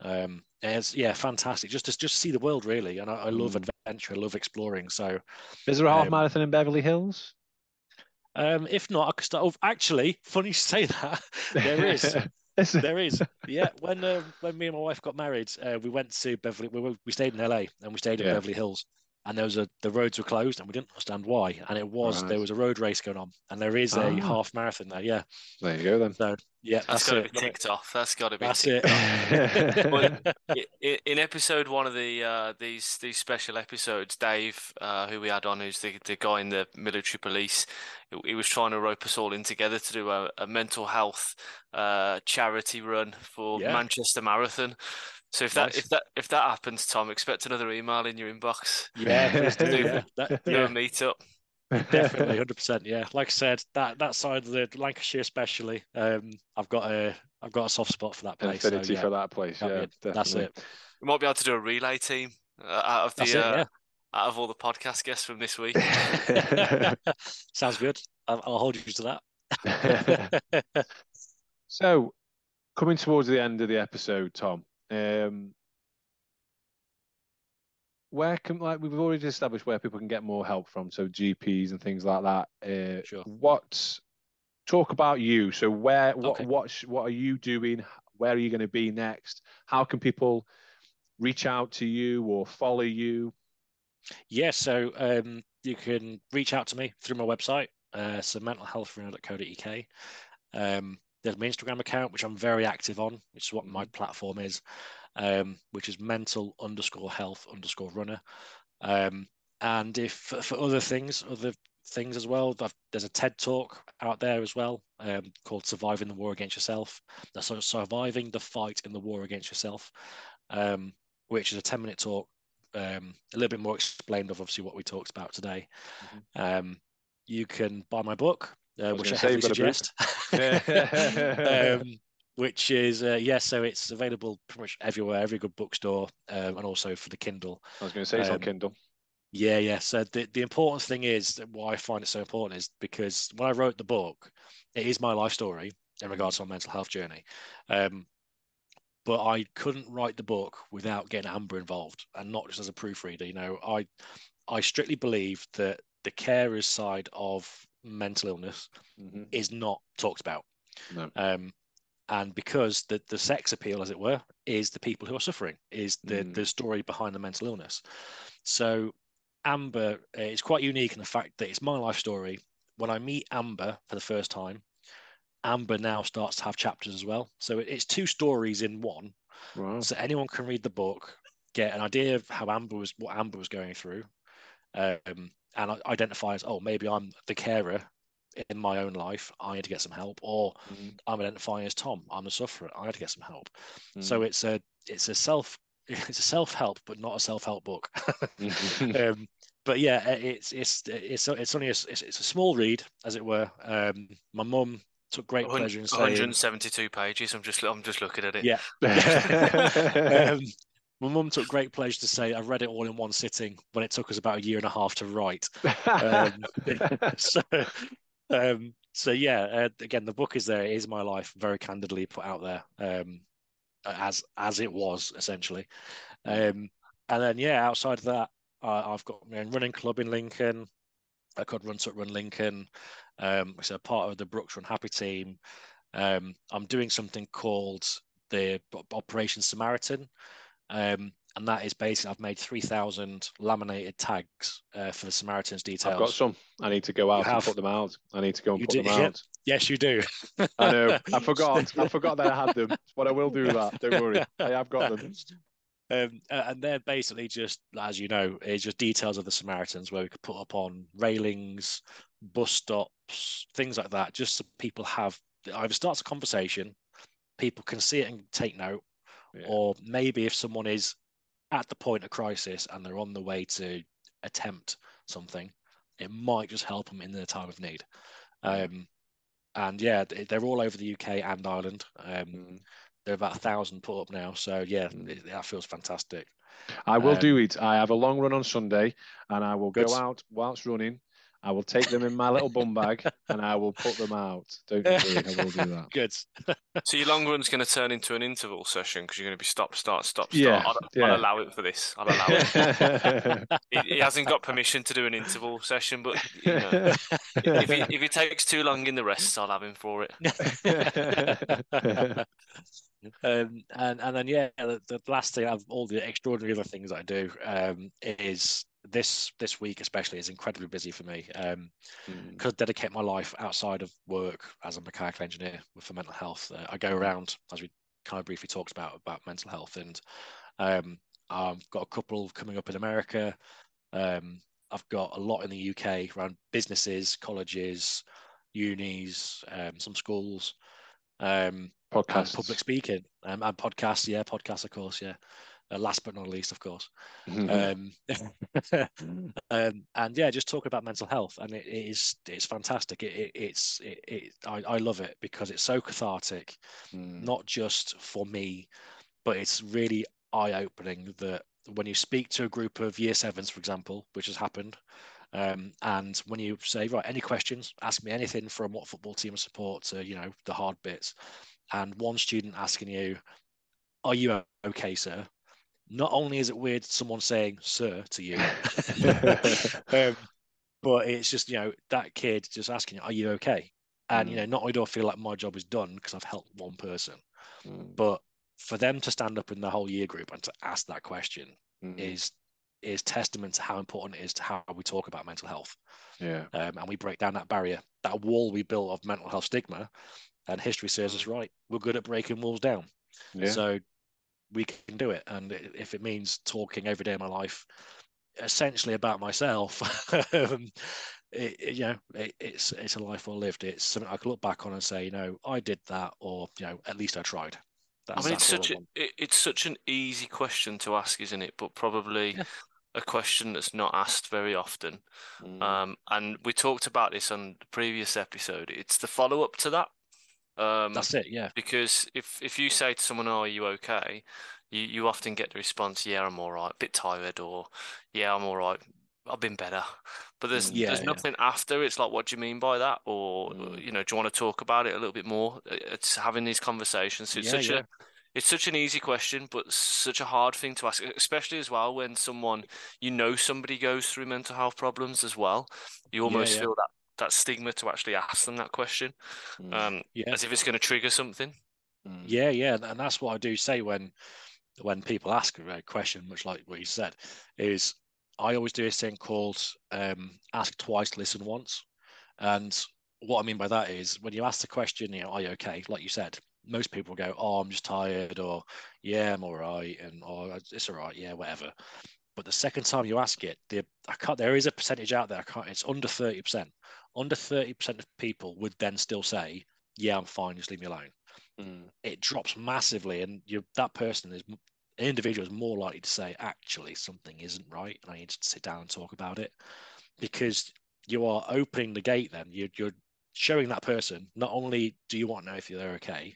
C: Um, it's yeah, fantastic. Just to just see the world really, and I, I love
A: Mm.
C: adventure. I love exploring. So
A: Is there a half
C: um,
A: marathon in Beverly Hills?
C: um, if not, I could start. Oh, actually, funny you say that. (laughs) there is.
A: There
C: is, yeah. When uh, when me and my wife got married, uh, we went to Beverly. We, we stayed in LA and we stayed in
A: Yeah.
C: Beverly Hills, and there was a the roads were closed and we didn't understand why. And it was
A: Right.
C: there was a road race going on, and there is a
A: Ah.
C: half marathon there. Yeah,
A: There you go then.
C: so yeah,
B: That's
C: that's,
B: got to be ticked off. That's got to be
C: That's it. (laughs)
B: Well, I- i- in episode one of the uh, these these special episodes, Dave, uh, who we had on, who's the, the guy in the military police, he, he was trying to rope us all in together to do a, a mental health uh, charity run for
C: Yeah.
B: Manchester Marathon. So if that if that if that happens, Tom, expect another email in your inbox. (laughs)
C: yeah, please do.
B: Do-
C: Yeah, that,
B: Do
C: yeah
B: a meetup.
C: definitely, (laughs) hundred percent. Yeah, like I said, that that side of the Lancashire, especially, um, I've got a I've got a soft spot for that
A: An
C: place. so,
A: affinity
C: yeah,
A: for that place.
C: that'd
A: Yeah,
C: be it. That's
A: definitely.
B: We might be able to do a relay team uh, out of the
C: it.
B: uh,
C: Yeah.
B: out of all the podcast guests from this week. (laughs)
C: Sounds good. I'll, I'll hold you to that.
A: So, coming towards the end of the episode, Tom, um, where can like we've already established where people can get more help from, so GPs and things like that. Uh,
C: Sure.
A: What talk about you? So, where what
C: Okay.
A: what what are you doing? Where are you going to be next? How can people reach out to you or follow you?
C: Yeah, so um, you can reach out to me through my website, uh, so mentalhealthrunner.co.uk. Um, there's my Instagram account, which I'm very active on, which is what my platform is, um, which is mental underscore health underscore runner. Um, and if for other things, other things as well. There's a TED talk out there as well um, called "Surviving the War Against Yourself." That's sort of surviving the fight in the war against yourself, um, which is a 10 minute talk, um, a little bit more explained of obviously what we talked about today. Mm-hmm. you can buy my book, uh, which I heavily suggest. (laughs) um, which is uh, yes, yeah, so it's available pretty much everywhere, every good bookstore, um, and also for the Kindle.
A: I was going to say it's um, on Kindle.
C: Yeah, yeah. So the, the important thing is why I find it so important is because when I wrote the book, it is my life story in regards to my mental health journey. Um, but I couldn't write the book without getting Amber involved, and not just as a proofreader. You know, I I strictly believe that the carers side of mental illness mm-hmm. is not talked about. No. Um, and because the the sex appeal, as it were, is the people who are suffering, is the mm. the story behind the mental illness. So Amber uh, is quite unique in the fact that it's my life story. When I meet Amber for the first time, Amber now starts to have chapters as well. So it's two stories in one. Wow. So anyone can read the book, get an idea of how Amber was, what Amber was going through, um, and identify as, oh, maybe I'm the carer in my own life. I need to get some help, or mm-hmm. I'm identifying as Tom. I'm a sufferer. I need to get some help. Mm-hmm. So it's a it's a self (laughs) it's a self help, but not a self help book. (laughs) um, but yeah, it's it's it's it's only a, it's, it's a small read, as it were. Um, my mum took great pleasure in saying
B: 172 pages. I'm just I'm just looking at it.
C: Yeah. (laughs) um, my mum took great pleasure to say I read it all in one sitting when it took us about a year and a half to write. Um, (laughs) so, um, so yeah, uh, again, the book is there. It is my life, very candidly put out there. Um, as as it was essentially. Um, and then yeah, outside of that, I've got my own running club in Lincoln. I could run to run Lincoln. Um, so part of the Brooks Run Happy team. Um, I'm doing something called the Operation Samaritan. Um, and that is basically I've made three thousand laminated tags uh, for the Samaritans details.
A: I've got some. I need to go out and put them out. I need to go and you put do, them yeah. out.
C: Yes, you do.
A: I know. (laughs) I forgot. I forgot that I had them, but I will do that. Don't worry. I have got them. (laughs)
C: Um, and they're basically just, as you know, it's just details of the Samaritans where we could put up on railings, bus stops, things like that, just so people have either starts a conversation, people can see it and take note, yeah. or maybe if someone is at the point of crisis and they're on the way to attempt something, it might just help them in their time of need. Um, and yeah, they're all over the UK and Ireland. Um, mm. They're about a thousand put up now, so yeah, mm. it, that feels fantastic.
A: I will um, do it. I have a long run on Sunday, and I will good. go out whilst running I will take them in my little bum bag and I will put them out. Don't worry, I will do that. (laughs)
C: Good. (laughs)
B: so your long run's going to turn into an interval session because you're going to be stop, start, stop, start. Yeah, I'll, yeah. I'll allow it for this. I'll allow it. (laughs) he, he, hasn't got permission to do an interval session, but you know, if, he, if he takes too long in the rest, I'll have him for it.
C: Um, and and then yeah, the, the last thing of all the extraordinary other things I do um, is this this week especially is incredibly busy for me. Um mm. I dedicate my life outside of work as a mechanical engineer for mental health. Uh, I go around as we kind of briefly talked about about mental health and um I've got a couple coming up in America. Um I've got a lot in the UK around businesses colleges unis um, some schools um
A: podcasts
C: public speaking um, and podcasts yeah podcasts of course yeah uh, last but not least, of course. um, (laughs) um, and yeah, just talking about mental health, and it, it is it's fantastic. It, it it's it, it I, I love it because it's so cathartic, mm. not just for me, but it's really eye opening that when you speak to a group of year sevens, for example, which has happened, um, and when you say, right, any questions, ask me anything from what football team support to, you know, the hard bits. And one student asking you, are you okay, sir? Not only is it weird someone saying "sir" to you, (laughs) (laughs) um, but it's just you know that kid just asking, "Are you okay?" And mm. you know, not only do I feel like my job is done because I've helped one person, mm. but for them to stand up in the whole year group and to ask that question mm. is is testament to how important it is to how we talk about mental health.
A: Yeah,
C: um, and we break down that barrier, that wall we built of mental health stigma, and history serves us mm. right. We're good at breaking walls down. Yeah. So we can do it. And if it means talking every day of my life, essentially about myself, (laughs) um, it, it, you know, it, it's it's a life well lived. It's something I can look back on and say, you know, I did that, or you know, at least I tried.
B: That's, I mean, it's such a, it, it's such an easy question to ask, isn't it? But probably yeah. a question that's not asked very often. Mm. Um, and we talked about this on the previous episode. It's the follow up to that.
C: Um, that's it, yeah.
B: Because if if you say to someone, oh, "Are you okay?" you you often get the response, "Yeah, I'm all right. A bit tired," or "Yeah, I'm all right. I've been better." But there's mm, yeah, there's nothing yeah. after. It's like, what do you mean by that? Or mm. you know, do you want to talk about it a little bit more? It's having these conversations. It's yeah, such a it's such an easy question, but such a hard thing to ask, especially as well when someone you know somebody goes through mental health problems as well. You almost feel that that stigma to actually ask them that question, mm. um, yeah. as if it's going to trigger something.
C: Mm. Yeah, yeah, and that's what I do say when when people ask a question, much like what you said, is I always do a thing called um, ask twice, listen once. And what I mean by that is when you ask the question, you know, are you okay? Like you said, most people go, oh, I'm just tired, or yeah, I'm all right, and oh, it's all right, yeah, whatever. But the second time you ask it, the, I can't, there is a percentage out there. I can't, it's under 30%. Under 30% of people would then still say, yeah, I'm fine, just leave me alone. Mm. It drops massively, and you that person is an individual is more likely to say, actually, something isn't right, and I need to sit down and talk about it, because you are opening the gate. Then you're, you're showing that person not only do you want to know if they're okay,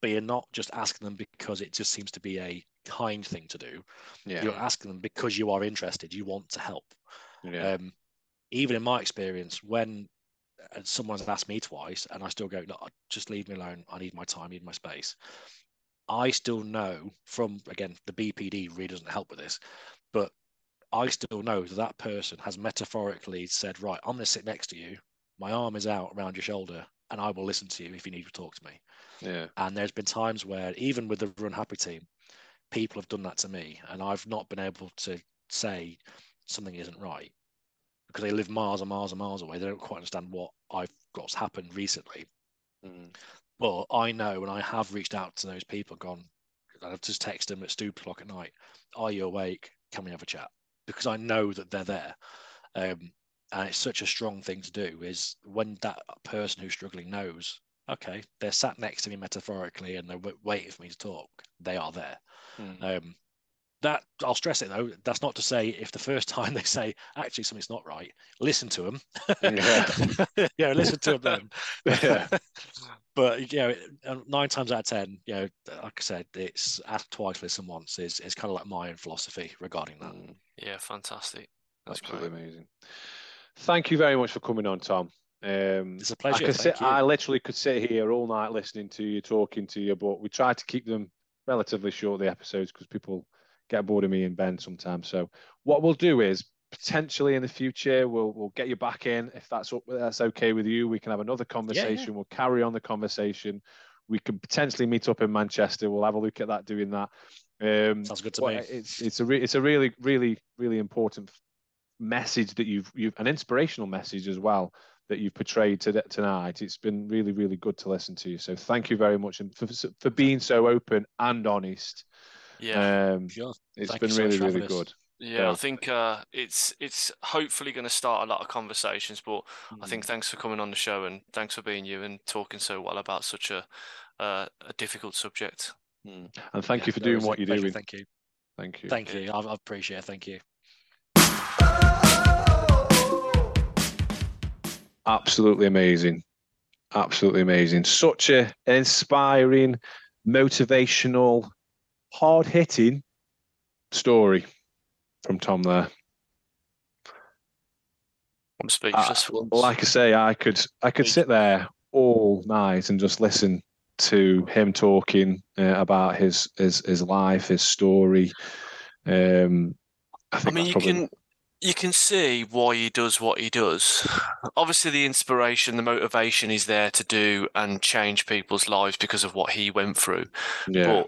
C: but you're not just asking them because it just seems to be a kind thing to do. Yeah. You're asking them because you are interested. You want to help. Yeah. Um, even in my experience, when uh, someone's asked me twice and I still go, no, just leave me alone. I need my time, I need my space. I still know from again the BPD really doesn't help with this, but I still know that that person has metaphorically said, right, I'm going to sit next to you. My arm is out around your shoulder, and I will listen to you if you need to talk to me.
A: Yeah.
C: And there's been times where even with the Run Happy team, people have done that to me, and I've not been able to say something isn't right because they live miles and miles and miles away. They don't quite understand what I've what's happened recently. Mm. But I know, and I have reached out to those people, gone, I've just texted them at stupid o'clock at night. Are you awake? Can we have a chat? Because I know that they're there. Um, and it's such a strong thing to do is when that person who's struggling knows okay they're sat next to me metaphorically and they're waiting for me to talk they are there mm. um, that I'll stress it though. That's not to say if the first (laughs) time they say actually something's not right, listen to them. Yeah, (laughs) yeah listen to them. yeah. (laughs) but you know, nine times out of ten, you know, like I said, it's ask twice, listen once is is kind of like my own philosophy regarding that. Hmm.
B: Yeah, fantastic. That's
A: Absolutely great. amazing. Thank you very much for coming on, Tom.
C: Um, it's a pleasure.
A: I, sit, I literally could sit here all night listening to you, talking to you, but we try to keep them relatively short, the episodes, because people get bored of me and Ben sometimes. So what we'll do is potentially in the future we'll we'll get you back in if that's that's okay with you. We can have another conversation. Yeah, yeah. We'll carry on the conversation. We can potentially meet up in Manchester. We'll have a look at that doing that.
C: Um, Sounds good to me.
A: It's it's a re- it's a really really really important message that you've you've an inspirational message as well that you've portrayed to, tonight. It's been really really good to listen to you. So thank you very much and for for being so open and honest.
B: Yeah,
A: um, sure. it's thank been really really good.
B: Yeah, so, I think uh, it's it's hopefully going to start a lot of conversations. But mm-hmm. I think mm. thanks for coming on the show and thanks for being you and talking so well about such a uh, a difficult subject.
A: Mm. And thank yeah, you for doing what you're pleasure. doing.
C: Thank you.
A: Thank you.
C: Thank you. I, I appreciate it. Thank you.
A: Absolutely amazing. Absolutely amazing. Such a inspiring, motivational, hard hitting story from Tom there.
B: I'm speechless.
A: Like I say, I could I could sit there all night and just listen to him talking uh, about his, his his life, his story. Um, I, I
B: mean, you probably... can you can see why he does what he does. Obviously, the inspiration, the motivation is there to do and change people's lives because of what he went through. Yeah.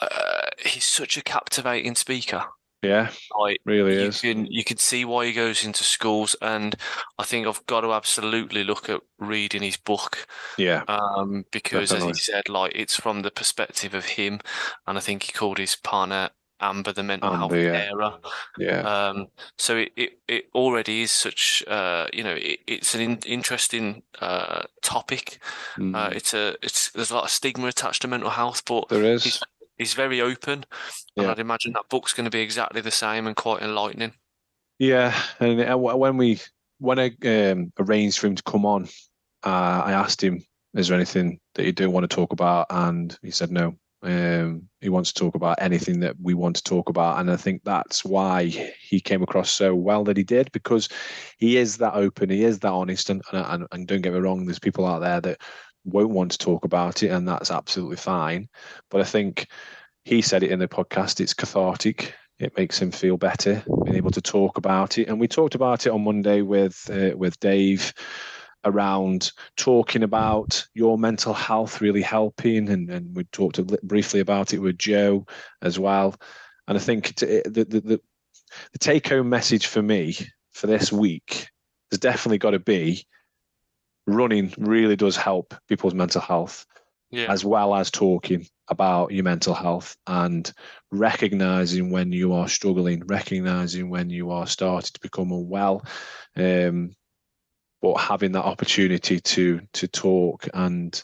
B: But uh, he's such a captivating speaker.
A: Yeah, like, really
B: you
A: is.
B: Can, you can see why he goes into schools, and I think I've got to absolutely look at reading his book.
A: Yeah,
B: um, because definitely. as he said, like it's from the perspective of him, and I think he called his partner Amber, the mental health
A: Amber, yeah.
B: carer.
A: Yeah.
B: Um, so it, it, it already is such, uh, you know, it, it's an in, interesting uh, topic. Uh,
A: Mm,
B: it's a, it's there's a lot of stigma attached to mental health, but
A: there is.
B: he's he's very open, and I'd imagine that book's going to be exactly the same and quite enlightening.
A: Yeah, and uh, when we when I um, arranged for him to come on, uh, I asked him, "Is there anything that you don't want to talk about?" And he said no. Um, he wants to talk about anything that we want to talk about, and I think that's why he came across so well that he did because he is that open, he is that honest, and and, and, don't get me wrong, there's people out there that won't want to talk about it, and that's absolutely fine. But I think he said it in the podcast. It's cathartic it makes him feel better being able to talk about it and we talked about it on monday with uh, with dave around talking about your mental health really helping and, and we talked briefly about it with joe as well. And i think t- the, the, the, the take home message for me for this week has definitely got to be running really does help people's mental health
B: Yeah,
A: as well as talking about your mental health and recognizing when you are struggling, recognizing when you are starting to become unwell, um, but having that opportunity to to talk and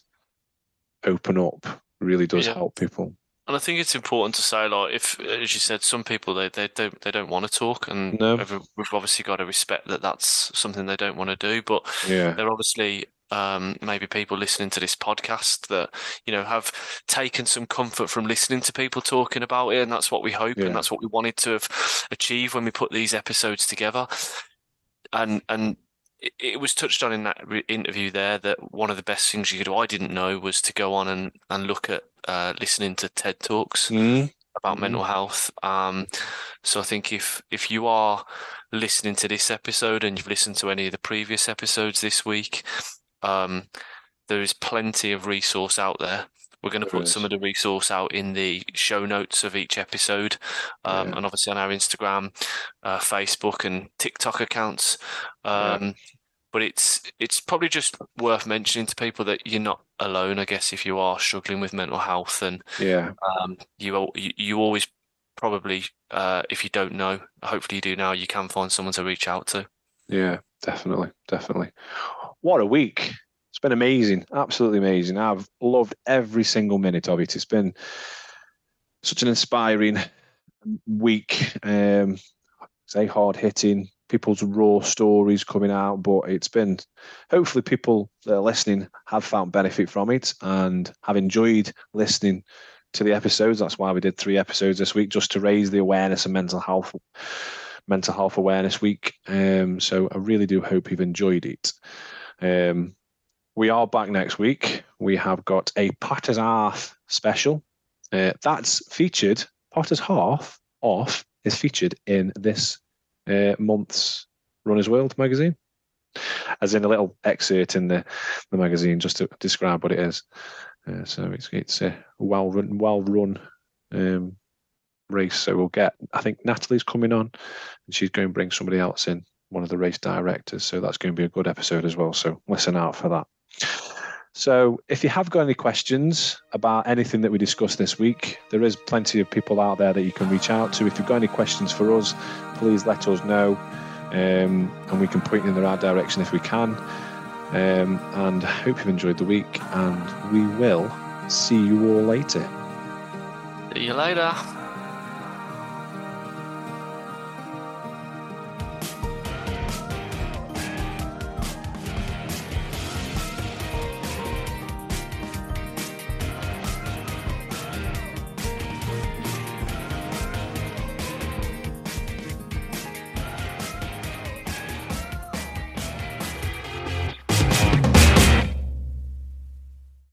A: open up really does
B: Yeah.
A: help people.
B: and I think it's important to say, like, if as you said, some people they they don't they don't want to talk, and
A: No.
B: we've obviously got to respect that that's something they don't want to do, but
A: Yeah,
B: there are obviously um, maybe people listening to this podcast that you know have taken some comfort from listening to people talking about it, and that's what we hope,
A: Yeah.
B: and that's what we wanted to have achieved when we put these episodes together. And and it, was touched on in that re- interview there that one of the best things you could do, I didn't know, was to go on and and look at uh, listening to TED talks
A: Mm,
B: about
A: Mhm.
B: mental health. Um, so I think if if you are listening to this episode and you've listened to any of the previous episodes this week, um, there is plenty of resource out there. We're going to put some of the resource out in the show notes of each episode, um,
A: Yeah.
B: and obviously on our Instagram, uh, Facebook, and TikTok accounts.
A: Yeah.
B: Um, But it's it's probably just worth mentioning to people that you're not alone. I guess if you are struggling with mental health and
A: yeah,
B: um, you, you you always probably uh, if you don't know, hopefully you do now. You can find someone to reach out to.
A: yeah, definitely, definitely. What a week! It's been amazing, absolutely amazing. I've loved every single minute of it. It's been such an inspiring week. Um, say hard hitting, people's raw stories coming out, but it's been hopefully people that are listening have found benefit from it and have enjoyed listening to the episodes. That's why we did three episodes this week, just to raise the awareness of mental health, mental health awareness week. Um, so I really do hope you've enjoyed it. Um, we are back next week. We have got a Potter's Half special. Uh, that's featured. Potter's Half off is featured in this uh, month's Runner's World magazine, as in a little excerpt in the, the magazine, just to describe what it is. Uh, so it's it's a well run, well run um, race. So we'll get. I think Natalie's coming on, and she's going to bring somebody else in, one of the race directors. So that's going to be a good episode as well. So listen out for that. So, if you have got any questions about anything that we discussed this week, there is plenty of people out there that you can reach out to. If you've got any questions for us, please let us know, um, and we can point you in the right direction if we can. Um, and I hope you've enjoyed the week, and we will see you all later.
B: See you later.